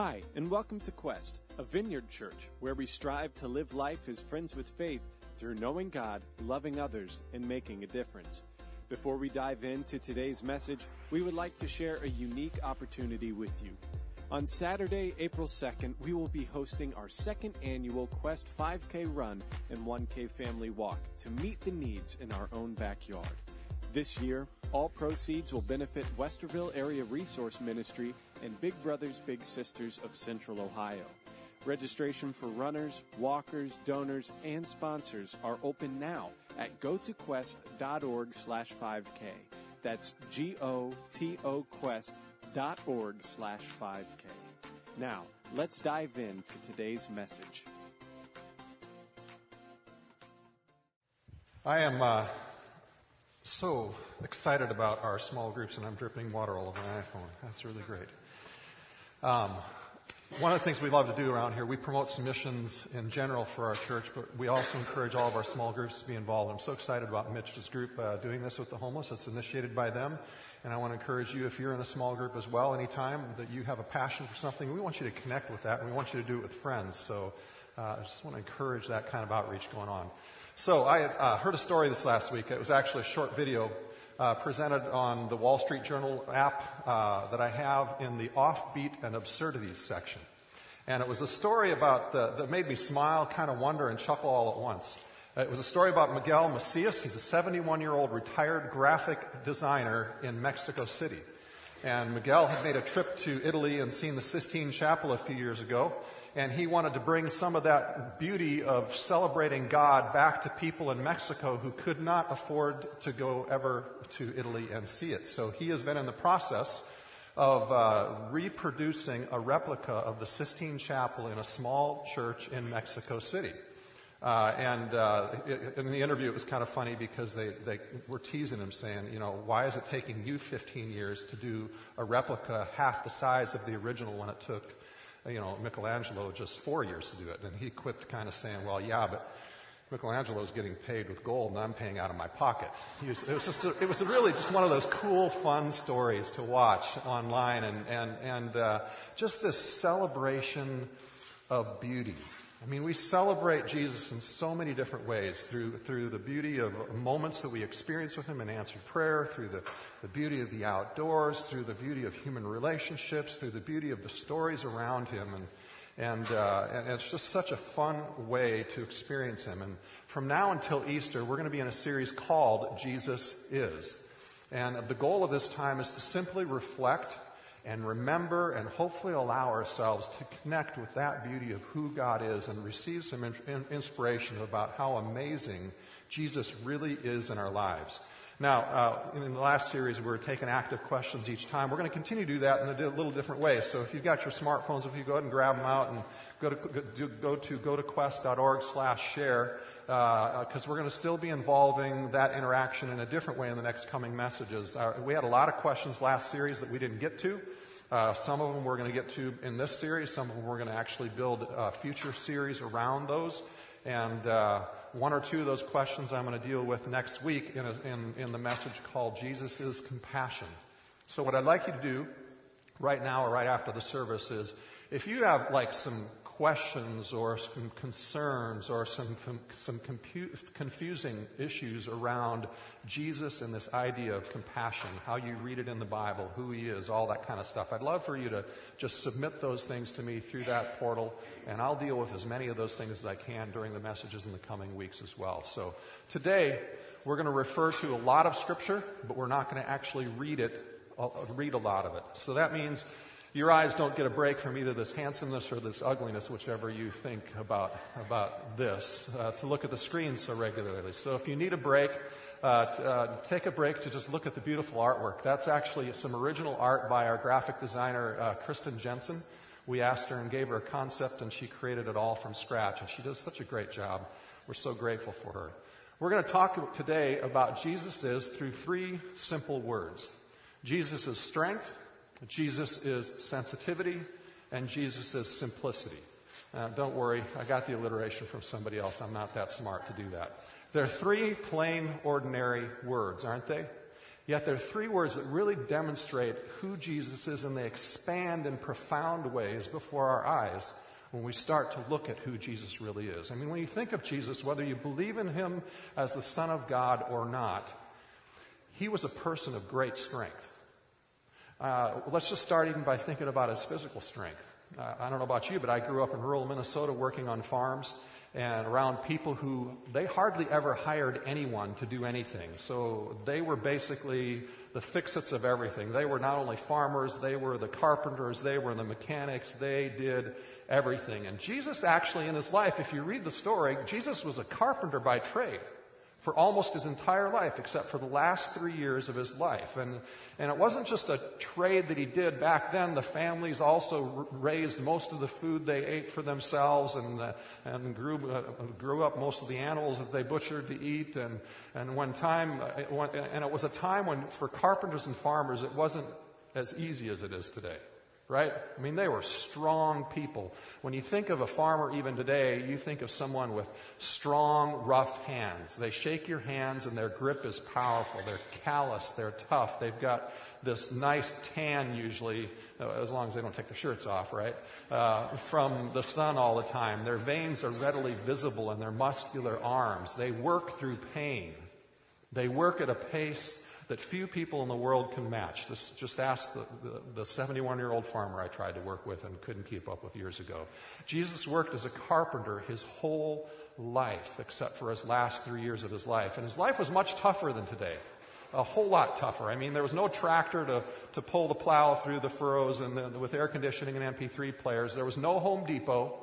Hi, and welcome to Quest, a vineyard church where we strive to live life as friends with faith through knowing God, loving others, and making a difference. Before we dive into today's message, we would like to share a unique opportunity with you. On Saturday, April 2nd, we will be hosting our second annual Quest 5K run and 1K family walk to meet the needs in our own backyard. This year, all proceeds will benefit Westerville Area Resource Ministry and Big Brothers Big Sisters of Central Ohio. Registration for runners, walkers, donors, and sponsors are open now at gotoquest.org slash 5K. That's G-O-T-O quest.org slash 5K. Now, let's dive into today's message. I am uh, so excited about our small groups, and I'm dripping water all over my iPhone. That's really great. Um, one of the things we love to do around here, we promote submissions in general for our church, but we also encourage all of our small groups to be involved. I'm so excited about Mitch's group uh, doing this with the homeless. It's initiated by them. And I want to encourage you, if you're in a small group as well, anytime that you have a passion for something, we want you to connect with that, and we want you to do it with friends. So uh, I just want to encourage that kind of outreach going on. So I uh, heard a story this last week. It was actually a short video uh, presented on the Wall Street Journal app uh, that I have in the offbeat and absurdities section. And it was a story about the, that made me smile, kind of wonder, and chuckle all at once. It was a story about Miguel Macias. He's a 71 year old retired graphic designer in Mexico City. And Miguel had made a trip to Italy and seen the Sistine Chapel a few years ago and he wanted to bring some of that beauty of celebrating God back to people in Mexico who could not afford to go ever to Italy and see it. So he has been in the process of uh, reproducing a replica of the Sistine Chapel in a small church in Mexico City. Uh, and uh, in the interview, it was kind of funny because they, they were teasing him, saying, you know, why is it taking you 15 years to do a replica half the size of the original when it took you know, Michelangelo just four years to do it. And he quit kind of saying, well, yeah, but Michelangelo's getting paid with gold and I'm paying out of my pocket. Was, it was just, a, it was really just one of those cool, fun stories to watch online and, and, and, uh, just this celebration of beauty. I mean, we celebrate Jesus in so many different ways through, through the beauty of moments that we experience with Him in answered prayer, through the, the beauty of the outdoors, through the beauty of human relationships, through the beauty of the stories around Him. And, and, uh, and it's just such a fun way to experience Him. And from now until Easter, we're going to be in a series called Jesus Is. And the goal of this time is to simply reflect and remember and hopefully allow ourselves to connect with that beauty of who God is and receive some in- inspiration about how amazing Jesus really is in our lives. Now, uh, in the last series, we were taking active questions each time. We're going to continue to do that in a little different way. So if you've got your smartphones, if you go ahead and grab them out and go to go to go to quest.org slash share, because uh, we're going to still be involving that interaction in a different way in the next coming messages. Uh, we had a lot of questions last series that we didn't get to. Uh, some of them we're going to get to in this series. Some of them we're going to actually build a future series around those. And uh, one or two of those questions I'm going to deal with next week in, a, in, in the message called Jesus is Compassion. So what I'd like you to do right now or right after the service is if you have like some questions or some concerns or some, some compu- confusing issues around Jesus and this idea of compassion, how you read it in the Bible, who he is, all that kind of stuff. I'd love for you to just submit those things to me through that portal, and I'll deal with as many of those things as I can during the messages in the coming weeks as well. So today, we're going to refer to a lot of scripture, but we're not going to actually read it, uh, read a lot of it. So that means your eyes don't get a break from either this handsomeness or this ugliness, whichever you think about, about this, uh, to look at the screen so regularly. So if you need a break, uh, uh, take a break to just look at the beautiful artwork. That's actually some original art by our graphic designer, uh, Kristen Jensen. We asked her and gave her a concept and she created it all from scratch and she does such a great job. We're so grateful for her. We're going to talk today about Jesus is through three simple words. Jesus is strength, Jesus is sensitivity, and Jesus is simplicity. Uh, don't worry, I got the alliteration from somebody else. I'm not that smart to do that. They're three plain, ordinary words, aren't they? Yet there are three words that really demonstrate who Jesus is and they expand in profound ways before our eyes when we start to look at who Jesus really is. I mean, when you think of Jesus, whether you believe in him as the Son of God or not, he was a person of great strength. Uh, let's just start even by thinking about his physical strength. Uh, I don't know about you, but I grew up in rural Minnesota working on farms and around people who they hardly ever hired anyone to do anything. So they were basically the fixits of everything. They were not only farmers, they were the carpenters, they were the mechanics, they did everything. And Jesus actually in his life, if you read the story, Jesus was a carpenter by trade for almost his entire life, except for the last three years of his life. And, and it wasn't just a trade that he did back then. The families also raised most of the food they ate for themselves and, uh, and grew, uh, grew up most of the animals that they butchered to eat. And, and when time, uh, and it was a time when for carpenters and farmers, it wasn't as easy as it is today right? I mean, they were strong people. When you think of a farmer even today, you think of someone with strong, rough hands. They shake your hands and their grip is powerful. They're callous. They're tough. They've got this nice tan usually, uh, as long as they don't take their shirts off, right? Uh, from the sun all the time. Their veins are readily visible in their muscular arms. They work through pain. They work at a pace that few people in the world can match. Just, just ask the, the, the 71 year old farmer I tried to work with and couldn't keep up with years ago. Jesus worked as a carpenter his whole life, except for his last three years of his life. And his life was much tougher than today. A whole lot tougher. I mean, there was no tractor to, to pull the plow through the furrows and the, with air conditioning and MP3 players. There was no Home Depot.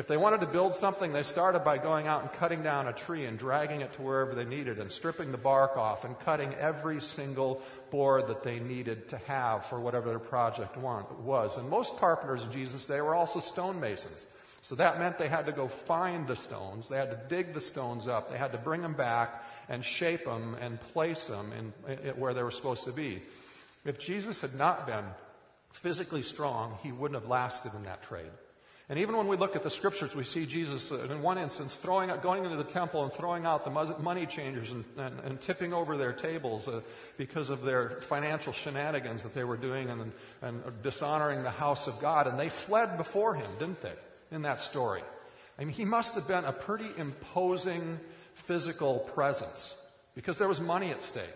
If they wanted to build something, they started by going out and cutting down a tree and dragging it to wherever they needed and stripping the bark off and cutting every single board that they needed to have for whatever their project was. And most carpenters in Jesus' day were also stonemasons. So that meant they had to go find the stones. They had to dig the stones up. They had to bring them back and shape them and place them in, in, where they were supposed to be. If Jesus had not been physically strong, he wouldn't have lasted in that trade. And even when we look at the scriptures, we see Jesus, uh, in one instance, throwing going into the temple and throwing out the money changers and, and, and tipping over their tables uh, because of their financial shenanigans that they were doing and, and dishonoring the house of God. And they fled before him, didn't they, in that story? I mean, he must have been a pretty imposing physical presence because there was money at stake.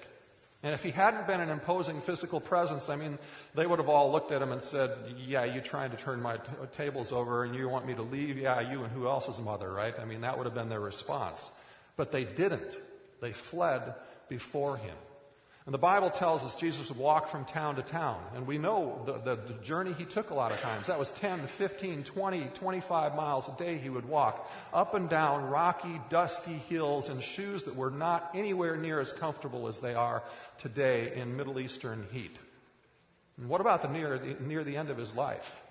And if he hadn't been an imposing physical presence, I mean, they would have all looked at him and said, Yeah, you're trying to turn my t- uh, tables over and you want me to leave? Yeah, you and who else's mother, right? I mean, that would have been their response. But they didn't. They fled before him. And the Bible tells us Jesus would walk from town to town. And we know the, the, the, journey he took a lot of times. That was 10, 15, 20, 25 miles a day he would walk up and down rocky, dusty hills in shoes that were not anywhere near as comfortable as they are today in Middle Eastern heat. And what about the near, the, near the end of his life?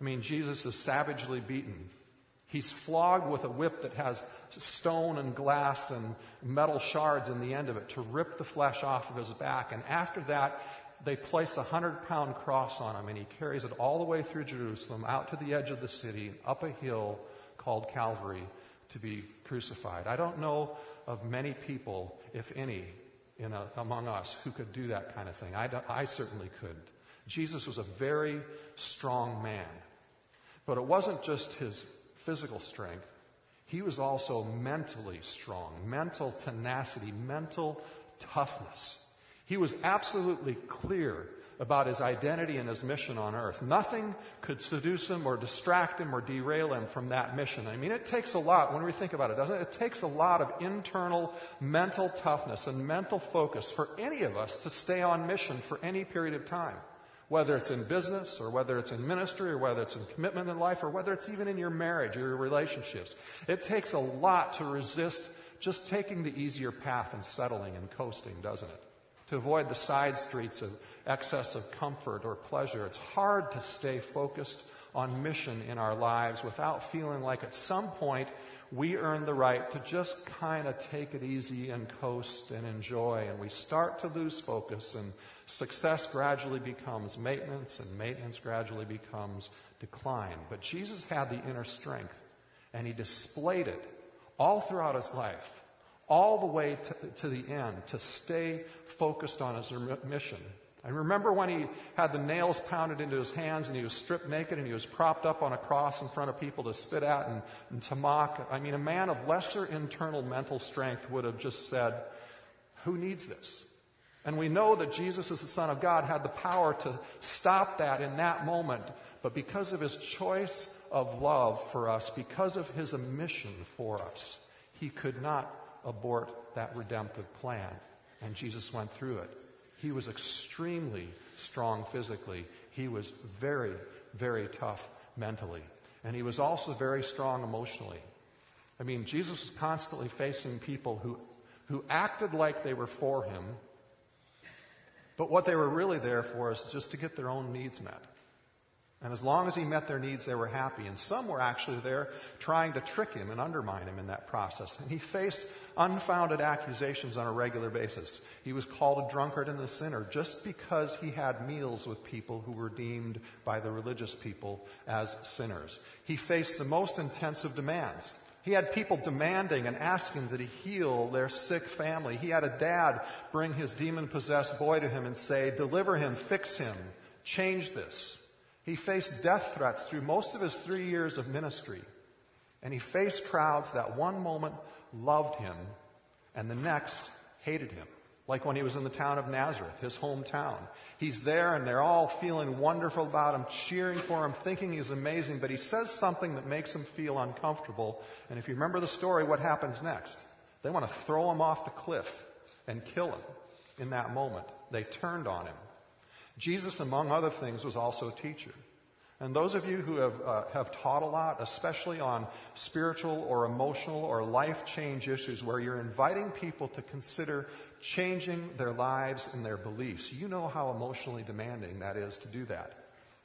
I mean, Jesus is savagely beaten. He's flogged with a whip that has stone and glass and metal shards in the end of it to rip the flesh off of his back. And after that, they place a hundred pound cross on him and he carries it all the way through Jerusalem out to the edge of the city, up a hill called Calvary to be crucified. I don't know of many people, if any, a, among us who could do that kind of thing. I, I certainly couldn't. Jesus was a very strong man. But it wasn't just his physical strength, he was also mentally strong, mental tenacity, mental toughness. He was absolutely clear about his identity and his mission on earth. Nothing could seduce him or distract him or derail him from that mission. I mean, it takes a lot when we think about it, doesn't it? It takes a lot of internal mental toughness and mental focus for any of us to stay on mission for any period of time whether it's in business or whether it's in ministry or whether it's in commitment in life or whether it's even in your marriage or your relationships. It takes a lot to resist just taking the easier path and settling and coasting, doesn't it? To avoid the side streets of excess of comfort or pleasure. It's hard to stay focused on mission in our lives without feeling like at some point we earn the right to just kind of take it easy and coast and enjoy. And we start to lose focus, and success gradually becomes maintenance, and maintenance gradually becomes decline. But Jesus had the inner strength, and he displayed it all throughout his life. all the way to, to the end to stay focused on his mission. I remember when he had the nails pounded into his hands and he was stripped naked and he was propped up on a cross in front of people to spit at and, and to mock. I mean, a man of lesser internal mental strength would have just said, Who needs this? And we know that Jesus, as the Son of God, had the power to stop that in that moment. But because of his choice of love for us, because of his mission for us, he could not abort that redemptive plan. And Jesus went through it. He was extremely strong physically. He was very, very tough mentally. And he was also very strong emotionally. I mean, Jesus was constantly facing people who, who acted like they were for him, but what they were really there for is just to get their own needs met. And as long as he met their needs, they were happy. And some were actually there trying to trick him and undermine him in that process. And he faced unfounded accusations on a regular basis. He was called a drunkard and a sinner just because he had meals with people who were deemed by the religious people as sinners. He faced the most intensive demands. He had people demanding and asking that he heal their sick family. He had a dad bring his demon possessed boy to him and say, Deliver him, fix him, change this. He faced death threats through most of his three years of ministry. And he faced crowds that one moment loved him and the next hated him. Like when he was in the town of Nazareth, his hometown. He's there and they're all feeling wonderful about him, cheering for him, thinking he's amazing, but he says something that makes him feel uncomfortable. And if you remember the story, what happens next? They want to throw him off the cliff and kill him in that moment. They turned on him. Jesus, among other things, was also a teacher. And those of you who have, uh, have taught a lot, especially on spiritual or emotional or life change issues where you're inviting people to consider changing their lives and their beliefs, you know how emotionally demanding that is to do that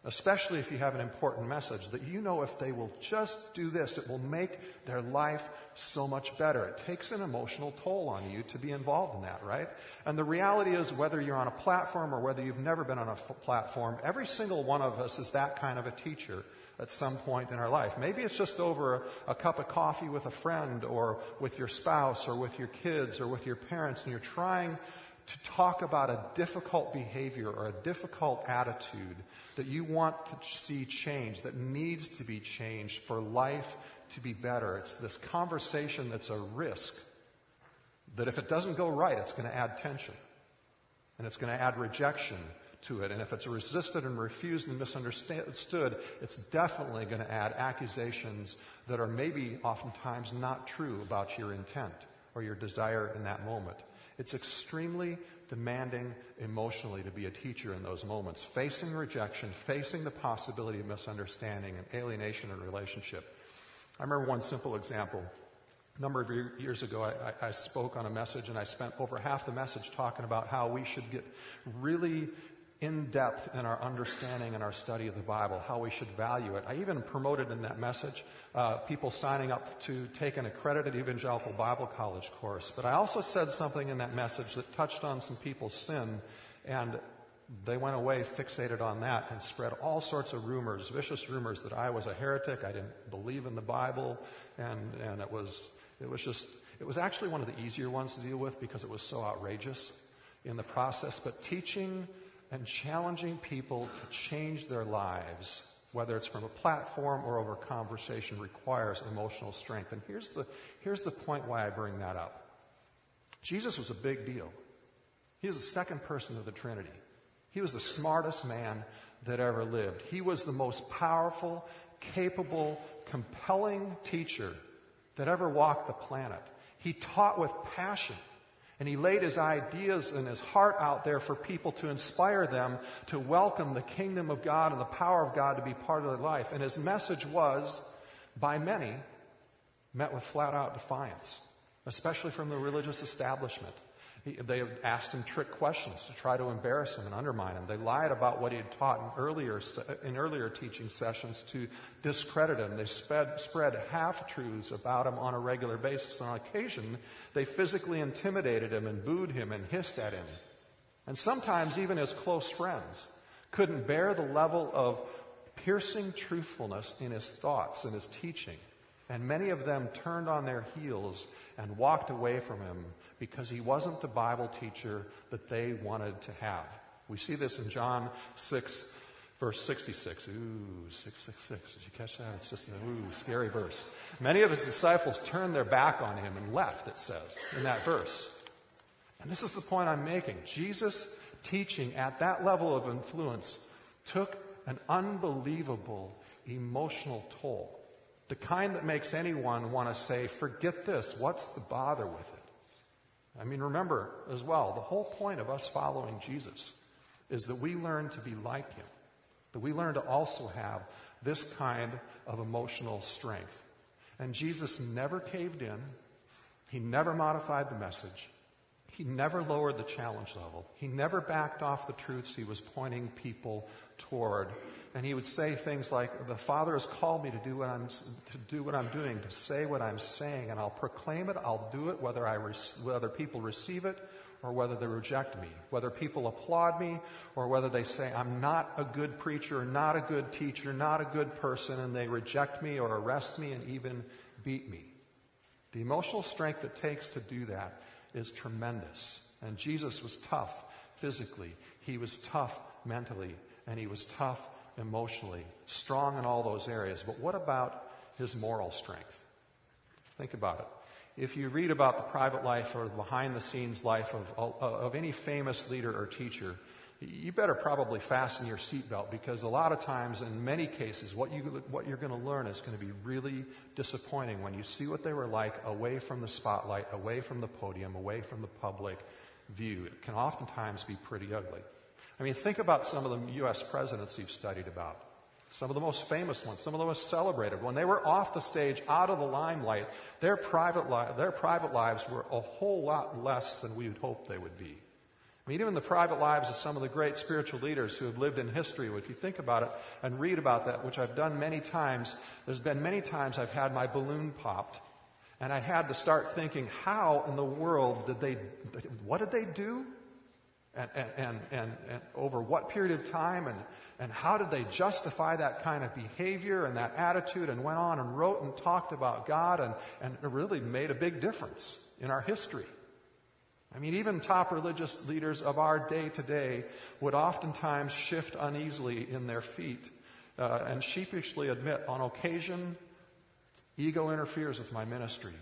especially if you have an important message, that you know if they will just do this, it will make their life so much better. It takes an emotional toll on you to be involved in that, right? And the reality is, whether you're on a platform or whether you've never been on a f- platform, every single one of us is that kind of a teacher at some point in our life. Maybe it's just over a, a cup of coffee with a friend or with your spouse or with your kids or with your parents, and you're trying to talk about a difficult behavior or a difficult attitude that you want to see change, that needs to be changed for life to be better. It's this conversation that's a risk that if it doesn't go right, it's going to add tension and it's going to add rejection to it. And if it's resisted and refused and misunderstood, it's definitely going to add accusations that are maybe oftentimes not true about your intent or your desire in that moment. It's extremely demanding emotionally to be a teacher in those moments, facing rejection, facing the possibility of misunderstanding and alienation in a relationship. I remember one simple example. A number of years ago, I, I, spoke on a message and I spent over half the message talking about how we should get really in depth in our understanding and our study of the Bible, how we should value it. I even promoted in that message uh, people signing up to take an accredited evangelical Bible college course. But I also said something in that message that touched on some people's sin, and they went away fixated on that and spread all sorts of rumors, vicious rumors that I was a heretic, I didn't believe in the Bible, and, and it was it was just it was actually one of the easier ones to deal with because it was so outrageous in the process. But teaching and challenging people to change their lives, whether it's from a platform or over conversation, requires emotional strength. And here's the, here's the point why I bring that up. Jesus was a big deal. He was the second person of the Trinity. He was the smartest man that ever lived. He was the most powerful, capable, compelling teacher that ever walked the planet. He taught with passion. And he laid his ideas and his heart out there for people to inspire them to welcome the kingdom of God and the power of God to be part of their life. And his message was, by many, met with flat out defiance, especially from the religious establishment. They asked him trick questions to try to embarrass him and undermine him. They lied about what he had taught in earlier, in earlier teaching sessions to discredit him. They spread, spread half truths about him on a regular basis. On occasion, they physically intimidated him and booed him and hissed at him. And sometimes even his close friends couldn't bear the level of piercing truthfulness in his thoughts and his teaching. And many of them turned on their heels and walked away from him because he wasn't the Bible teacher that they wanted to have. We see this in John 6, verse 66. Ooh, 666. Did you catch that? It's just a ooh, scary verse. Many of his disciples turned their back on him and left, it says, in that verse. And this is the point I'm making. Jesus' teaching at that level of influence took an unbelievable emotional toll. The kind that makes anyone want to say, forget this, what's the bother with it? I mean, remember as well, the whole point of us following Jesus is that we learn to be like him, that we learn to also have this kind of emotional strength. And Jesus never caved in, he never modified the message. He never lowered the challenge level. He never backed off the truths he was pointing people toward and he would say things like, "The Father has called me to do what I'm to do what I'm doing, to say what I'm saying, and I'll proclaim it. I'll do it whether I whether people receive it or whether they reject me, whether people applaud me or whether they say I'm not a good preacher, not a good teacher, not a good person, and they reject me or arrest me and even beat me." The emotional strength it takes to do that is tremendous. And Jesus was tough physically. He was tough mentally. And he was tough emotionally, strong in all those areas. But what about his moral strength? Think about it. If you read about the private life or behind the scenes life of, of any famous leader or teacher, you better probably fasten your seatbelt because a lot of times, in many cases, what, you, what you're going to learn is going to be really disappointing when you see what they were like away from the spotlight, away from the podium, away from the public view. It can oftentimes be pretty ugly. I mean, think about some of the U.S. presidents you've studied about. Some of the most famous ones, some of the most celebrated. When they were off the stage, out of the limelight, their private, li- their private lives were a whole lot less than we would hope they would be. I mean, even the private lives of some of the great spiritual leaders who have lived in history, if you think about it and read about that, which I've done many times, there's been many times I've had my balloon popped and I had to start thinking, how in the world did they, what did they do? And, and, and, and, over what period of time and, and how did they justify that kind of behavior and that attitude and went on and wrote and talked about God and, and it really made a big difference in our history. I mean, even top religious leaders of our day today would oftentimes shift uneasily in their feet uh, and sheepishly admit on occasion, ego interferes with my ministry.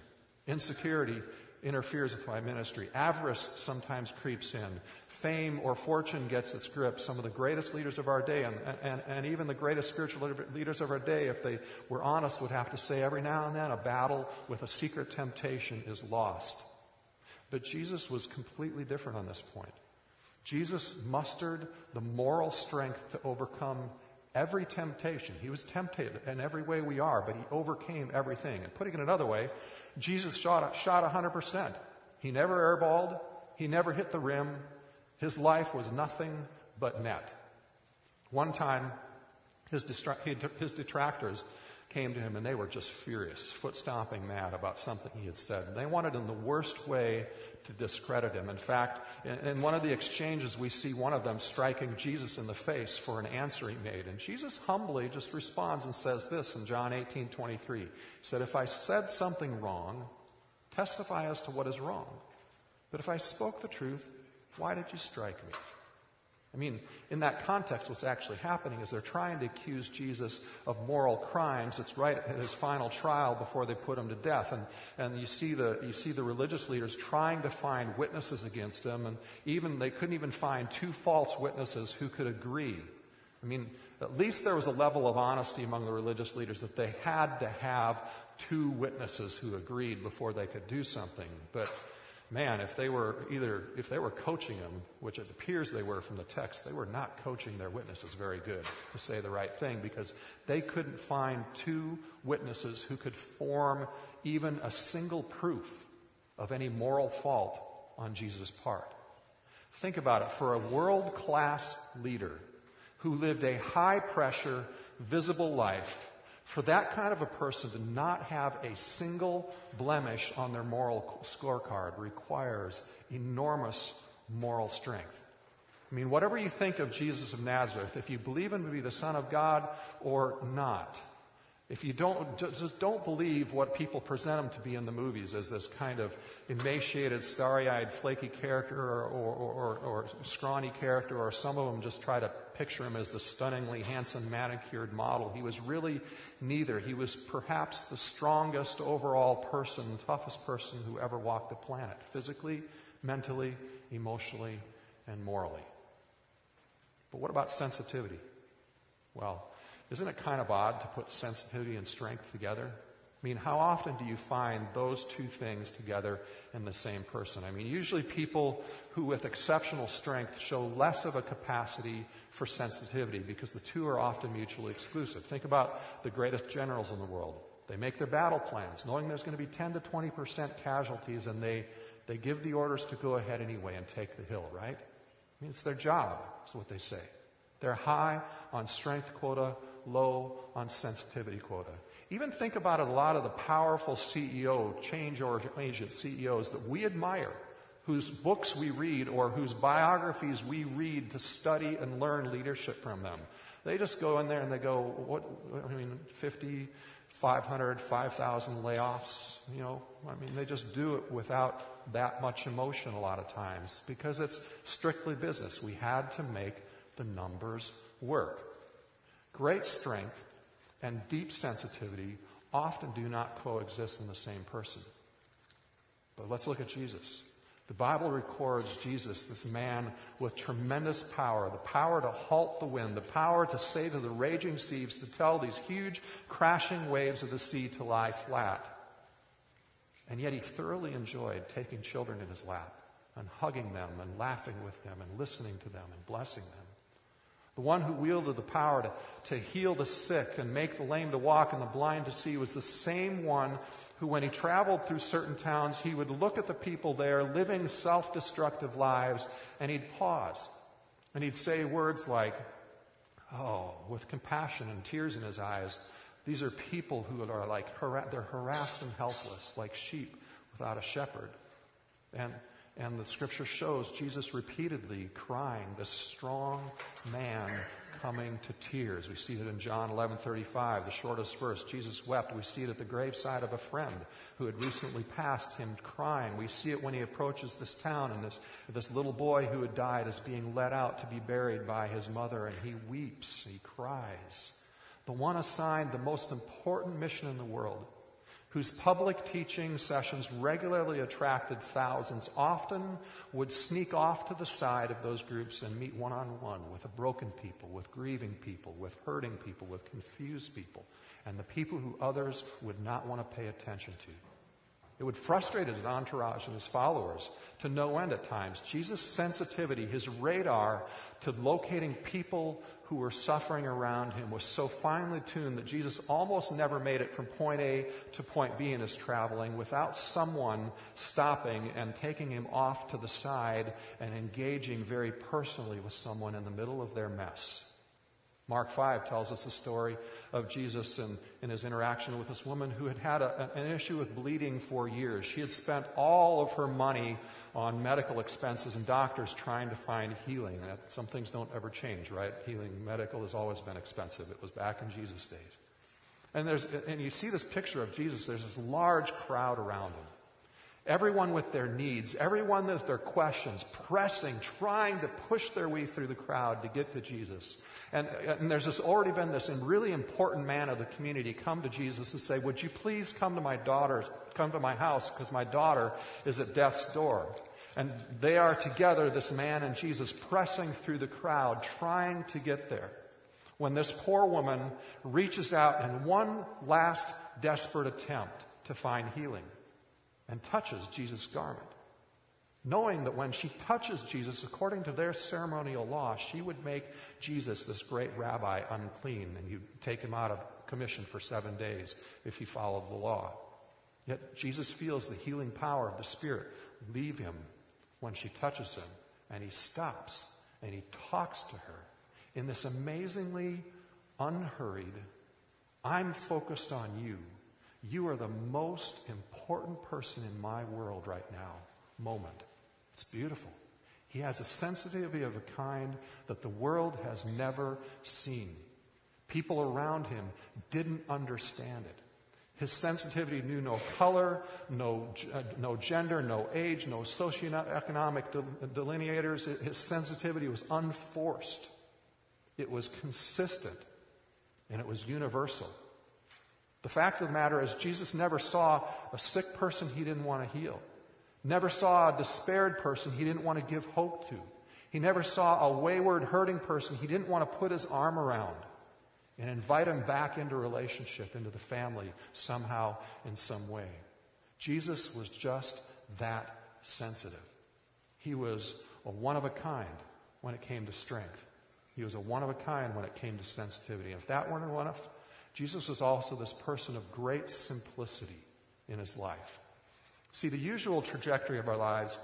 Insecurity interferes with my ministry. Avarice sometimes creeps in. Fame or fortune gets its grip. Some of the greatest leaders of our day, and, and, and even the greatest spiritual leaders of our day, if they were honest, would have to say every now and then a battle with a secret temptation is lost. But Jesus was completely different on this point. Jesus mustered the moral strength to overcome every temptation. He was tempted in every way we are, but he overcame everything. And putting it another way, Jesus shot, shot 100%. He never airballed. He never hit the rim. His life was nothing but net. One time, his, distra- his detractors came to him and they were just furious, foot stomping mad about something he had said. And they wanted in the worst way to discredit him. In fact, in, in, one of the exchanges, we see one of them striking Jesus in the face for an answer he made. And Jesus humbly just responds and says this in John 18 23. He said, If I said something wrong, testify as to what is wrong. But if I spoke the truth, why did you strike me? I mean, in that context, what's actually happening is they're trying to accuse Jesus of moral crimes. It's right at his final trial before they put him to death. And, and you, see the, you see the religious leaders trying to find witnesses against him. And even, they couldn't even find two false witnesses who could agree. I mean, at least there was a level of honesty among the religious leaders that they had to have two witnesses who agreed before they could do something. But man, if they were either, if they were coaching them, which it appears they were from the text, they were not coaching their witnesses very good to say the right thing because they couldn't find two witnesses who could form even a single proof of any moral fault on Jesus' part. Think about it. For a world class leader who lived a high pressure, visible life, for that kind of a person to not have a single blemish on their moral scorecard requires enormous moral strength. I mean, whatever you think of Jesus of Nazareth, if you believe him to be the Son of God or not, If you don't, just don't believe what people present him to be in the movies as this kind of emaciated, starry-eyed, flaky character or, or, or, or, scrawny character, or some of them just try to picture him as the stunningly handsome, manicured model. He was really neither. He was perhaps the strongest overall person, toughest person who ever walked the planet, physically, mentally, emotionally, and morally. But what about sensitivity? Well, isn't it kind of odd to put sensitivity and strength together? I mean, how often do you find those two things together in the same person? I mean, usually people who with exceptional strength show less of a capacity for sensitivity because the two are often mutually exclusive. Think about the greatest generals in the world. They make their battle plans knowing there's going to be 10 to 20% casualties and they, they give the orders to go ahead anyway and take the hill, right? I mean, it's their job, is what they say. They're high on strength quota, low on sensitivity quota. Even think about a lot of the powerful CEO, change or agent CEOs that we admire, whose books we read or whose biographies we read to study and learn leadership from them. They just go in there and they go, what, I mean, 50, 500, 5,000 layoffs, you know, I mean, they just do it without that much emotion a lot of times because it's strictly business. We had to make the numbers work. Great strength and deep sensitivity often do not coexist in the same person. But let's look at Jesus. The Bible records Jesus, this man with tremendous power, the power to halt the wind, the power to say to the raging seas, to tell these huge crashing waves of the sea to lie flat. And yet he thoroughly enjoyed taking children in his lap and hugging them and laughing with them and listening to them and blessing them. The one who wielded the power to, to heal the sick and make the lame to walk and the blind to see was the same one who, when he traveled through certain towns, he would look at the people there living self destructive lives and he'd pause and he'd say words like, Oh, with compassion and tears in his eyes, these are people who are like, they're harassed and helpless, like sheep without a shepherd. And and the scripture shows Jesus repeatedly crying, the strong man coming to tears. We see it in John 11:35, the shortest verse. Jesus wept. We see it at the graveside of a friend who had recently passed him crying. We see it when he approaches this town and this, this little boy who had died is being led out to be buried by his mother and he weeps, he cries. The one assigned the most important mission in the world whose public teaching sessions regularly attracted thousands, often would sneak off to the side of those groups and meet one on one with broken people, with grieving people, with hurting people, with confused people, and the people who others would not want to pay attention to. It would frustrate his entourage and his followers to no end at times. Jesus' sensitivity, his radar to locating people who were suffering around him was so finely tuned that Jesus almost never made it from point A to point B in his traveling without someone stopping and taking him off to the side and engaging very personally with someone in the middle of their mess. Mark 5 tells us the story of Jesus and, in his interaction with this woman who had had a, an issue with bleeding for years. She had spent all of her money on medical expenses and doctors trying to find healing. And some things don't ever change, right? Healing medical has always been expensive. It was back in Jesus' days. And, there's, and you see this picture of Jesus. There's this large crowd around him. Everyone with their needs, everyone with their questions, pressing, trying to push their way through the crowd to get to Jesus. And, and there's this, already been this really important man of the community come to Jesus and say, would you please come to my daughter, come to my house because my daughter is at death's door. And they are together, this man and Jesus, pressing through the crowd, trying to get there. When this poor woman reaches out in one last desperate attempt to find healing and touches Jesus' garment. Knowing that when she touches Jesus, according to their ceremonial law, she would make Jesus, this great rabbi, unclean, and you'd take him out of commission for seven days if he followed the law. Yet Jesus feels the healing power of the Spirit leave him when she touches him, and he stops and he talks to her in this amazingly unhurried, I'm focused on you you are the most important person in my world right now moment. It's beautiful. He has a sensitivity of a kind that the world has never seen. People around him didn't understand it. His sensitivity knew no color, no, uh, no gender, no age, no socioeconomic delineators. His sensitivity was unforced. It was consistent and it was universal. The fact of the matter is, Jesus never saw a sick person he didn't want to heal, never saw a despaired person he didn't want to give hope to. He never saw a wayward, hurting person he didn't want to put his arm around and invite him back into relationship, into the family, somehow, in some way. Jesus was just that sensitive. He was a one of a kind when it came to strength. He was a one of a kind when it came to sensitivity. If that weren't enough, Jesus was also this person of great simplicity in his life. See, the usual trajectory of our lives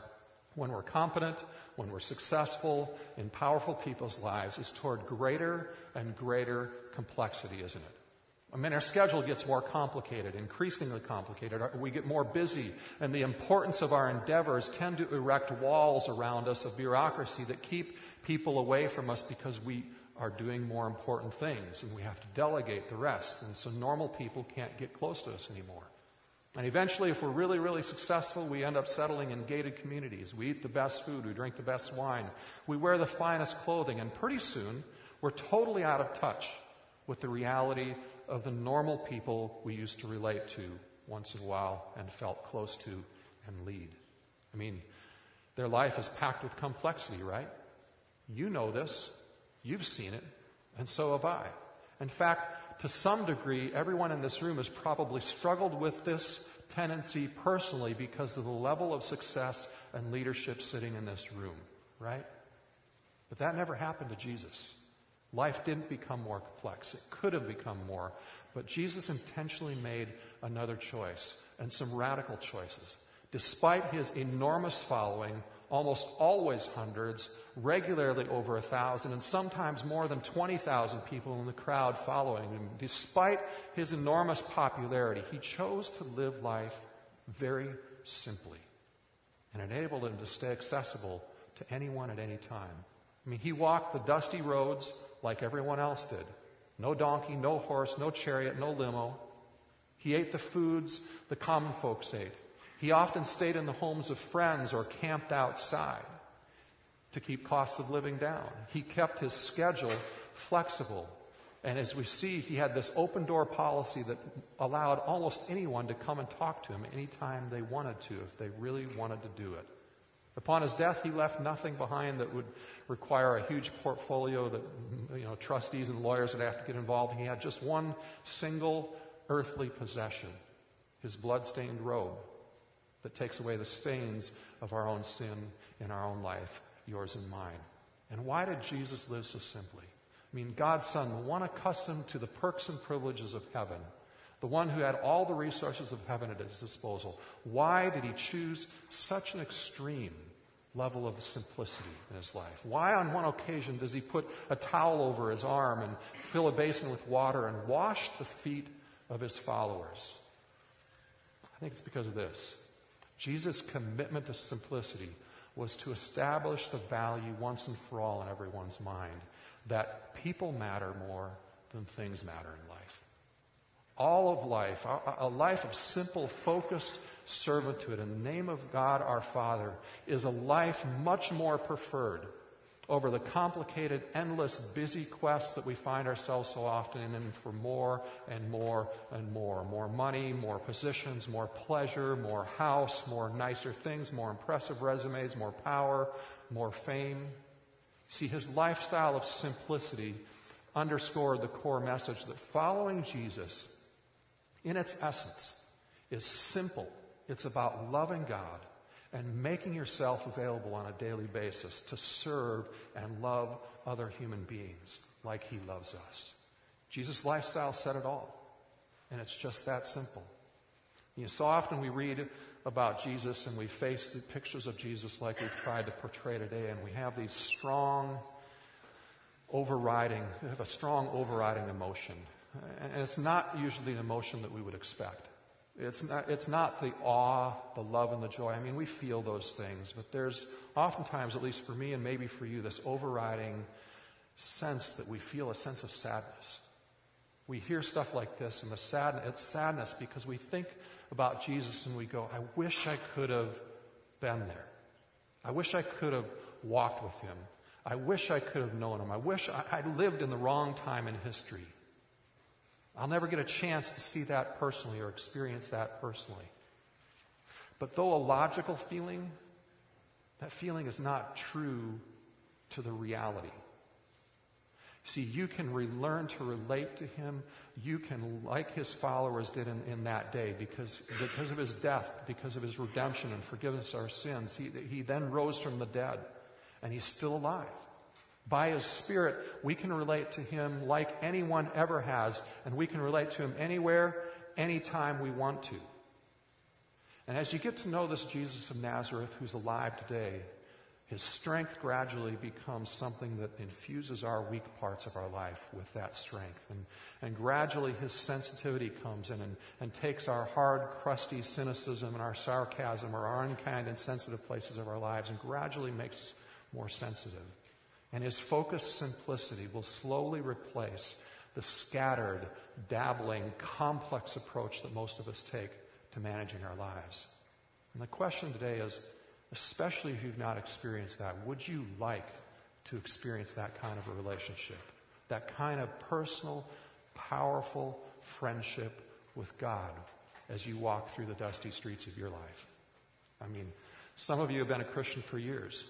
when we're competent, when we're successful in powerful people's lives is toward greater and greater complexity, isn't it? I mean, our schedule gets more complicated, increasingly complicated. We get more busy, and the importance of our endeavors tend to erect walls around us of bureaucracy that keep people away from us because we are doing more important things, and we have to delegate the rest. And so normal people can't get close to us anymore. And eventually, if we're really, really successful, we end up settling in gated communities. We eat the best food, we drink the best wine, we wear the finest clothing, and pretty soon, we're totally out of touch with the reality of the normal people we used to relate to once in a while and felt close to and lead. I mean, their life is packed with complexity, right? You know this. You've seen it. And so have I. In fact, to some degree, everyone in this room has probably struggled with this tendency personally because of the level of success and leadership sitting in this room, right? But that never happened to Jesus. Life didn't become more complex. It could have become more. But Jesus intentionally made another choice and some radical choices. Despite his enormous following, almost always hundreds, regularly over a thousand, and sometimes more than 20,000 people in the crowd following him. Despite his enormous popularity, he chose to live life very simply and enabled him to stay accessible to anyone at any time. I mean, he walked the dusty roads like everyone else did. No donkey, no horse, no chariot, no limo. He ate the foods the common folks ate. He often stayed in the homes of friends or camped outside to keep costs of living down. He kept his schedule flexible. And as we see, he had this open door policy that allowed almost anyone to come and talk to him anytime they wanted to, if they really wanted to do it. Upon his death, he left nothing behind that would require a huge portfolio that, you know, trustees and lawyers would have to get involved. He had just one single earthly possession, his blood-stained robe that takes away the stains of our own sin in our own life, yours and mine. And why did Jesus live so simply? I mean, God's Son, the one accustomed to the perks and privileges of heaven, the one who had all the resources of heaven at his disposal. Why did he choose such an extreme level of simplicity in his life? Why, on one occasion, does he put a towel over his arm and fill a basin with water and wash the feet of his followers? I think it's because of this. Jesus' commitment to simplicity was to establish the value once and for all in everyone's mind that people matter more than things matter in life. All of life, a life of simple, focused servitude in the name of God our Father is a life much more preferred over the complicated, endless, busy quest that we find ourselves so often in for more and more and more. More money, more positions, more pleasure, more house, more nicer things, more impressive resumes, more power, more fame. See, his lifestyle of simplicity underscored the core message that following Jesus, in its essence, is simple. It's about loving God and making yourself available on a daily basis to serve and love other human beings like he loves us. Jesus' lifestyle said it all. And it's just that simple. You know, so often we read about Jesus and we face the pictures of Jesus like we've tried to portray today, and we have these strong overriding, we have a strong overriding emotion. And it's not usually the emotion that we would expect. It's not, it's not the awe, the love, and the joy. I mean, we feel those things, but there's oftentimes, at least for me and maybe for you, this overriding sense that we feel a sense of sadness. We hear stuff like this and the sadness, it's sadness because we think about Jesus and we go, I wish I could have been there. I wish I could have walked with him. I wish I could have known him. I wish I, I lived in the wrong time in history. I'll never get a chance to see that personally or experience that personally. But though a logical feeling, that feeling is not true to the reality. See, you can relearn to relate to him. You can, like his followers did in, in that day, because, because of his death, because of his redemption and forgiveness of our sins, he, he then rose from the dead, and he's still alive. By his Spirit, we can relate to him like anyone ever has, and we can relate to him anywhere, anytime we want to. And as you get to know this Jesus of Nazareth who's alive today, his strength gradually becomes something that infuses our weak parts of our life with that strength. And, and gradually his sensitivity comes in and, and takes our hard, crusty cynicism and our sarcasm or our unkind and sensitive places of our lives and gradually makes us more sensitive. And his focused simplicity will slowly replace the scattered, dabbling, complex approach that most of us take to managing our lives. And the question today is, especially if you've not experienced that, would you like to experience that kind of a relationship? That kind of personal, powerful friendship with God as you walk through the dusty streets of your life? I mean, some of you have been a Christian for years.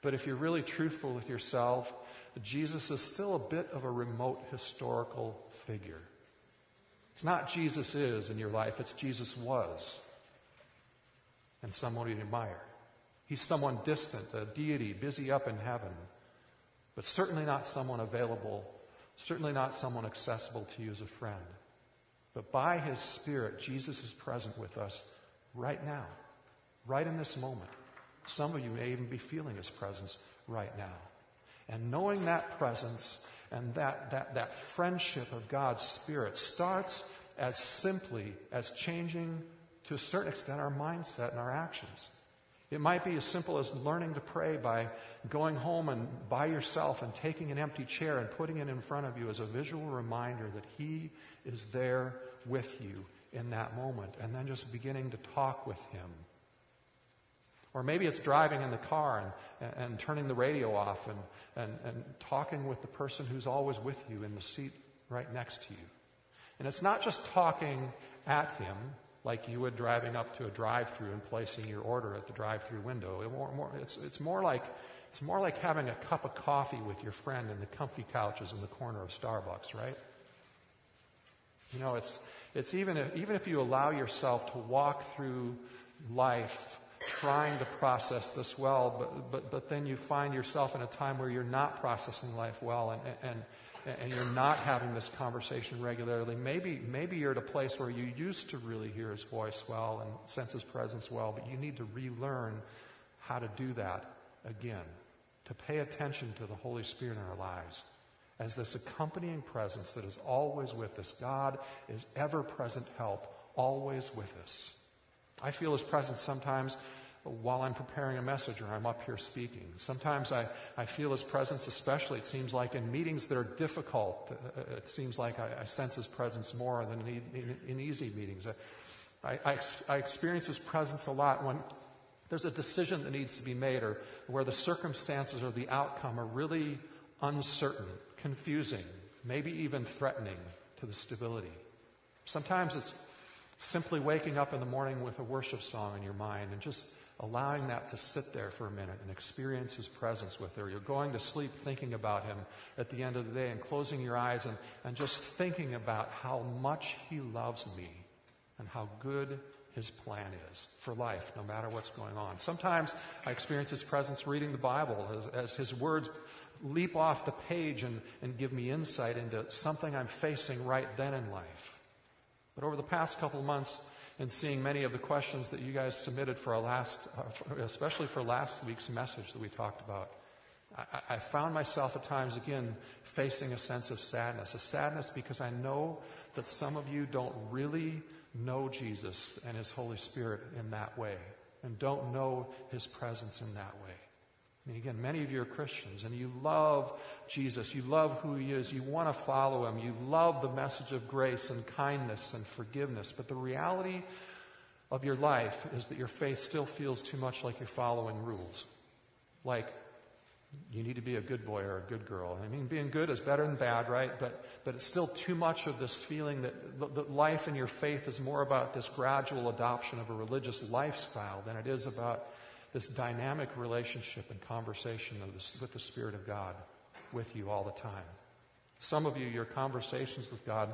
But if you're really truthful with yourself, Jesus is still a bit of a remote historical figure. It's not Jesus is in your life, it's Jesus was. And someone you admire. He's someone distant, a deity busy up in heaven, but certainly not someone available, certainly not someone accessible to you as a friend. But by his Spirit, Jesus is present with us right now, right in this moment. Some of you may even be feeling his presence right now. And knowing that presence and that, that, that friendship of God's Spirit starts as simply as changing, to a certain extent, our mindset and our actions. It might be as simple as learning to pray by going home and by yourself and taking an empty chair and putting it in front of you as a visual reminder that He is there with you in that moment, and then just beginning to talk with Him. Or maybe it's driving in the car and, and, turning the radio off and, and, and talking with the person who's always with you in the seat right next to you. And it's not just talking at Him, like you would driving up to a drive-through and placing your order at the drive-through window. It more, more, it's, it's, more like, it's more like having a cup of coffee with your friend in the comfy couches in the corner of Starbucks, right? You know, it's, it's even, if, even if you allow yourself to walk through life trying to process this well, but, but, but then you find yourself in a time where you're not processing life well and, and, and you're not having this conversation regularly, maybe, maybe you're at a place where you used to really hear his voice well and sense his presence well, but you need to relearn how to do that again, to pay attention to the Holy Spirit in our lives as this accompanying presence that is always with us. God is ever present help, always with us. I feel his presence sometimes while I'm preparing a message or I'm up here speaking. Sometimes I, I feel his presence, especially, it seems like in meetings that are difficult. Uh, uh, it seems like I, I sense his presence more than in, in, in easy meetings. I, I, I experience his presence a lot when there's a decision that needs to be made or where the circumstances or the outcome are really uncertain, confusing, maybe even threatening to the stability. Sometimes it's simply waking up in the morning with a worship song in your mind and just allowing that to sit there for a minute and experience his presence with her. You're going to sleep thinking about him at the end of the day and closing your eyes and, and just thinking about how much he loves me and how good his plan is for life, no matter what's going on. Sometimes I experience his presence reading the Bible as, as his words leap off the page and, and give me insight into something I'm facing right then in life. But over the past couple of months, and seeing many of the questions that you guys submitted for our last, uh, especially for last week's message that we talked about. I, I found myself at times again facing a sense of sadness, a sadness because I know that some of you don't really know Jesus and His Holy Spirit in that way and don't know His presence in that way. I mean, again, many of you are Christians and you love Jesus. You love who he is. You want to follow him. You love the message of grace and kindness and forgiveness. But the reality of your life is that your faith still feels too much like you're following rules. Like, you need to be a good boy or a good girl. I mean, being good is better than bad, right? But, but it's still too much of this feeling that, that life and your faith is more about this gradual adoption of a religious lifestyle than it is about this dynamic relationship and conversation with the Spirit of God with you all the time. Some of you, your conversations with God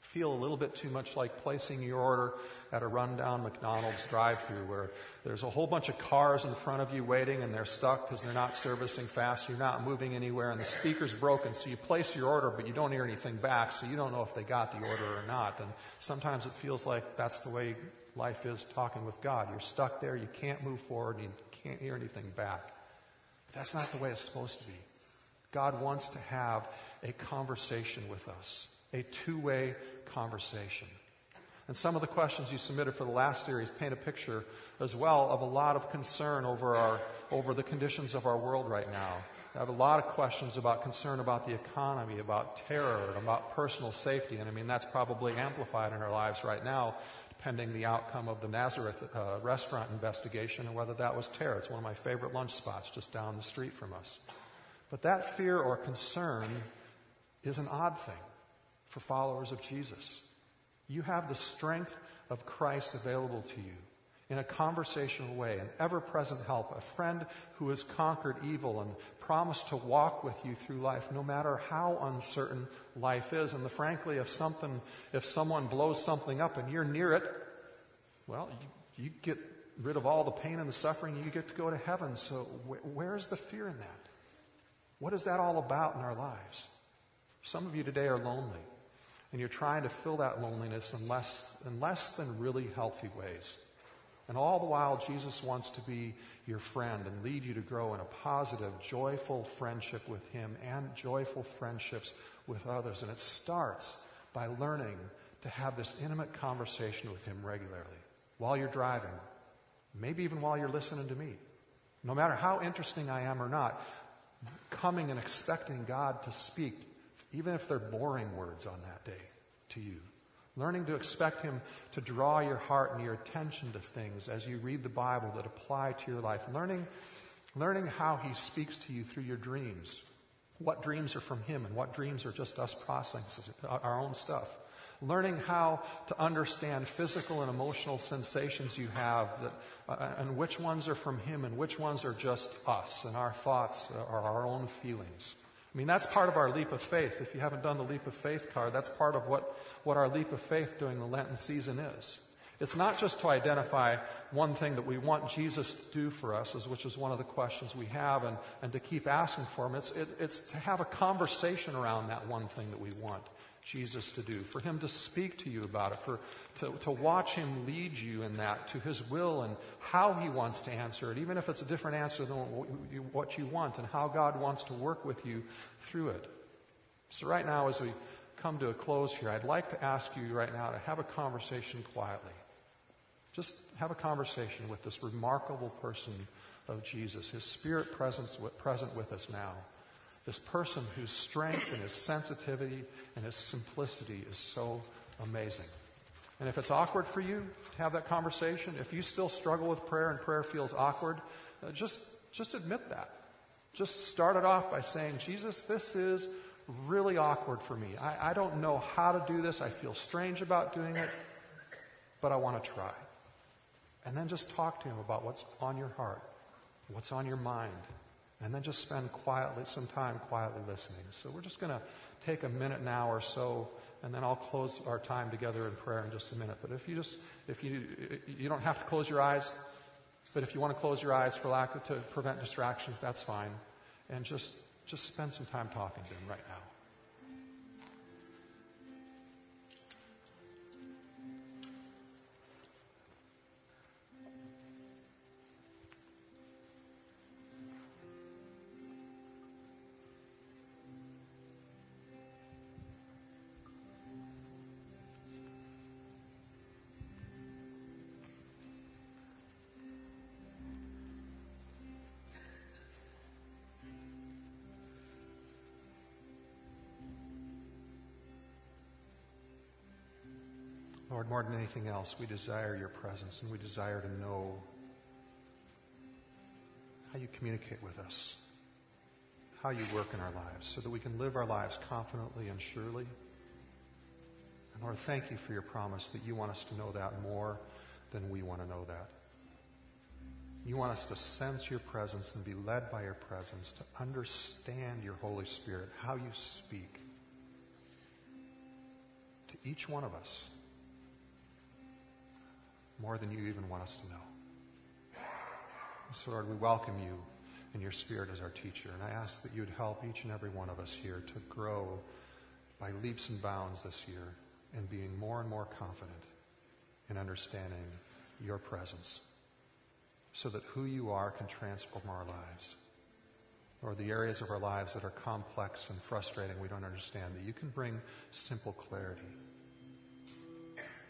feel a little bit too much like placing your order at a rundown McDonald's drive-through where there's a whole bunch of cars in front of you waiting and they're stuck because they're not servicing fast. You're not moving anywhere and the speaker's broken. So you place your order, but you don't hear anything back. So you don't know if they got the order or not. And sometimes it feels like that's the way life is talking with God. You're stuck there. You can't move forward. You can't hear anything back. But that's not the way it's supposed to be. God wants to have a conversation with us, a two-way conversation. And some of the questions you submitted for the last series paint a picture as well of a lot of concern over our, over the conditions of our world right now. I have a lot of questions about concern about the economy, about terror, and about personal safety. And I mean, that's probably amplified in our lives right now, pending the outcome of the Nazareth uh, restaurant investigation and whether that was terror. It's one of my favorite lunch spots just down the street from us. But that fear or concern is an odd thing for followers of Jesus. You have the strength of Christ available to you in a conversational way, an ever present help, a friend who has conquered evil and promised to walk with you through life no matter how uncertain life is. And the, frankly, if something, if someone blows something up and you're near it, well, you, you get rid of all the pain and the suffering, you get to go to heaven. So wh- where's the fear in that? What is that all about in our lives? Some of you today are lonely and you're trying to fill that loneliness in less, in less than really healthy ways. And all the while, Jesus wants to be your friend and lead you to grow in a positive, joyful friendship with Him and joyful friendships with others. And it starts by learning to have this intimate conversation with Him regularly while you're driving, maybe even while you're listening to me. No matter how interesting I am or not, coming and expecting God to speak even if they're boring words on that day to you. Learning to expect Him to draw your heart and your attention to things as you read the Bible that apply to your life. Learning, learning how He speaks to you through your dreams. What dreams are from Him and what dreams are just us processing our own stuff. Learning how to understand physical and emotional sensations you have that, uh, and which ones are from Him and which ones are just us and our thoughts or our own feelings. I mean, that's part of our leap of faith. If you haven't done the leap of faith card, that's part of what, what our leap of faith during the Lenten season is. It's not just to identify one thing that we want Jesus to do for us, which is one of the questions we have, and, and to keep asking for Him. It's, it, it's to have a conversation around that one thing that we want. Jesus to do, for him to speak to you about it, for to, to watch him lead you in that to his will and how he wants to answer it, even if it's a different answer than what you want, and how God wants to work with you through it. So right now, as we come to a close here, I'd like to ask you right now to have a conversation quietly. Just have a conversation with this remarkable person of Jesus, his spirit presence, present with us now. This person whose strength and his sensitivity and his simplicity is so amazing. And if it's awkward for you to have that conversation, if you still struggle with prayer and prayer feels awkward, uh, just, just admit that. Just start it off by saying, Jesus, this is really awkward for me. I, I don't know how to do this. I feel strange about doing it, but I want to try. And then just talk to him about what's on your heart, what's on your mind, and then just spend quietly some time quietly listening. So we're just going to take a minute now or so, and then I'll close our time together in prayer in just a minute. But if you just, if you, you don't have to close your eyes, but if you want to close your eyes for lack of, to prevent distractions, that's fine. And just, just spend some time talking to him right now. Lord, more than anything else, we desire your presence and we desire to know how you communicate with us, how you work in our lives, so that we can live our lives confidently and surely. And Lord, thank you for your promise that you want us to know that more than we want to know that. You want us to sense your presence and be led by your presence, to understand your Holy Spirit, how you speak to each one of us more than you even want us to know. So, Lord, we welcome you and your Spirit as our teacher. And I ask that you would help each and every one of us here to grow by leaps and bounds this year and being more and more confident in understanding your presence so that who you are can transform our lives. Or the areas of our lives that are complex and frustrating, we don't understand, that you can bring simple clarity.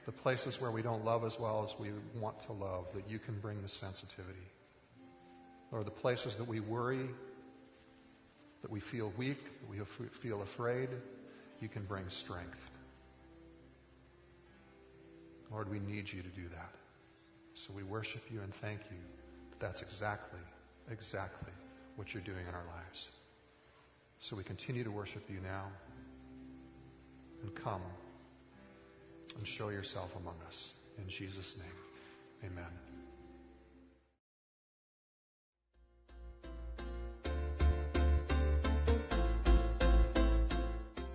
The places where we don't love as well as we want to love, that you can bring the sensitivity. Or the places that we worry, that we feel weak, that we feel afraid, you can bring strength. Lord, we need you to do that. So we worship you and thank you that that's exactly, exactly what you're doing in our lives. So we continue to worship you now and come and show yourself among us. In Jesus' name, amen.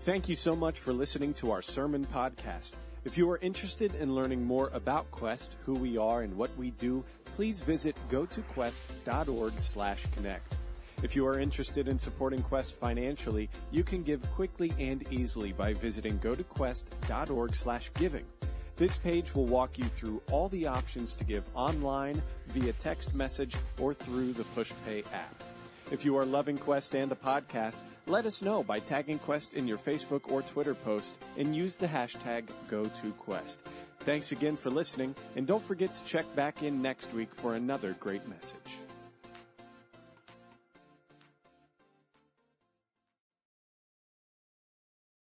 Thank you so much for listening to our sermon podcast. If you are interested in learning more about Quest, who we are, and what we do, please visit gotoquest.org/connect. If you are interested in supporting Quest financially, you can give quickly and easily by visiting gotoquest.org slash giving. This page will walk you through all the options to give online, via text message, or through the PushPay app. If you are loving Quest and the podcast, let us know by tagging Quest in your Facebook or Twitter post and use the hashtag GoToQuest. Thanks again for listening, and don't forget to check back in next week for another great message.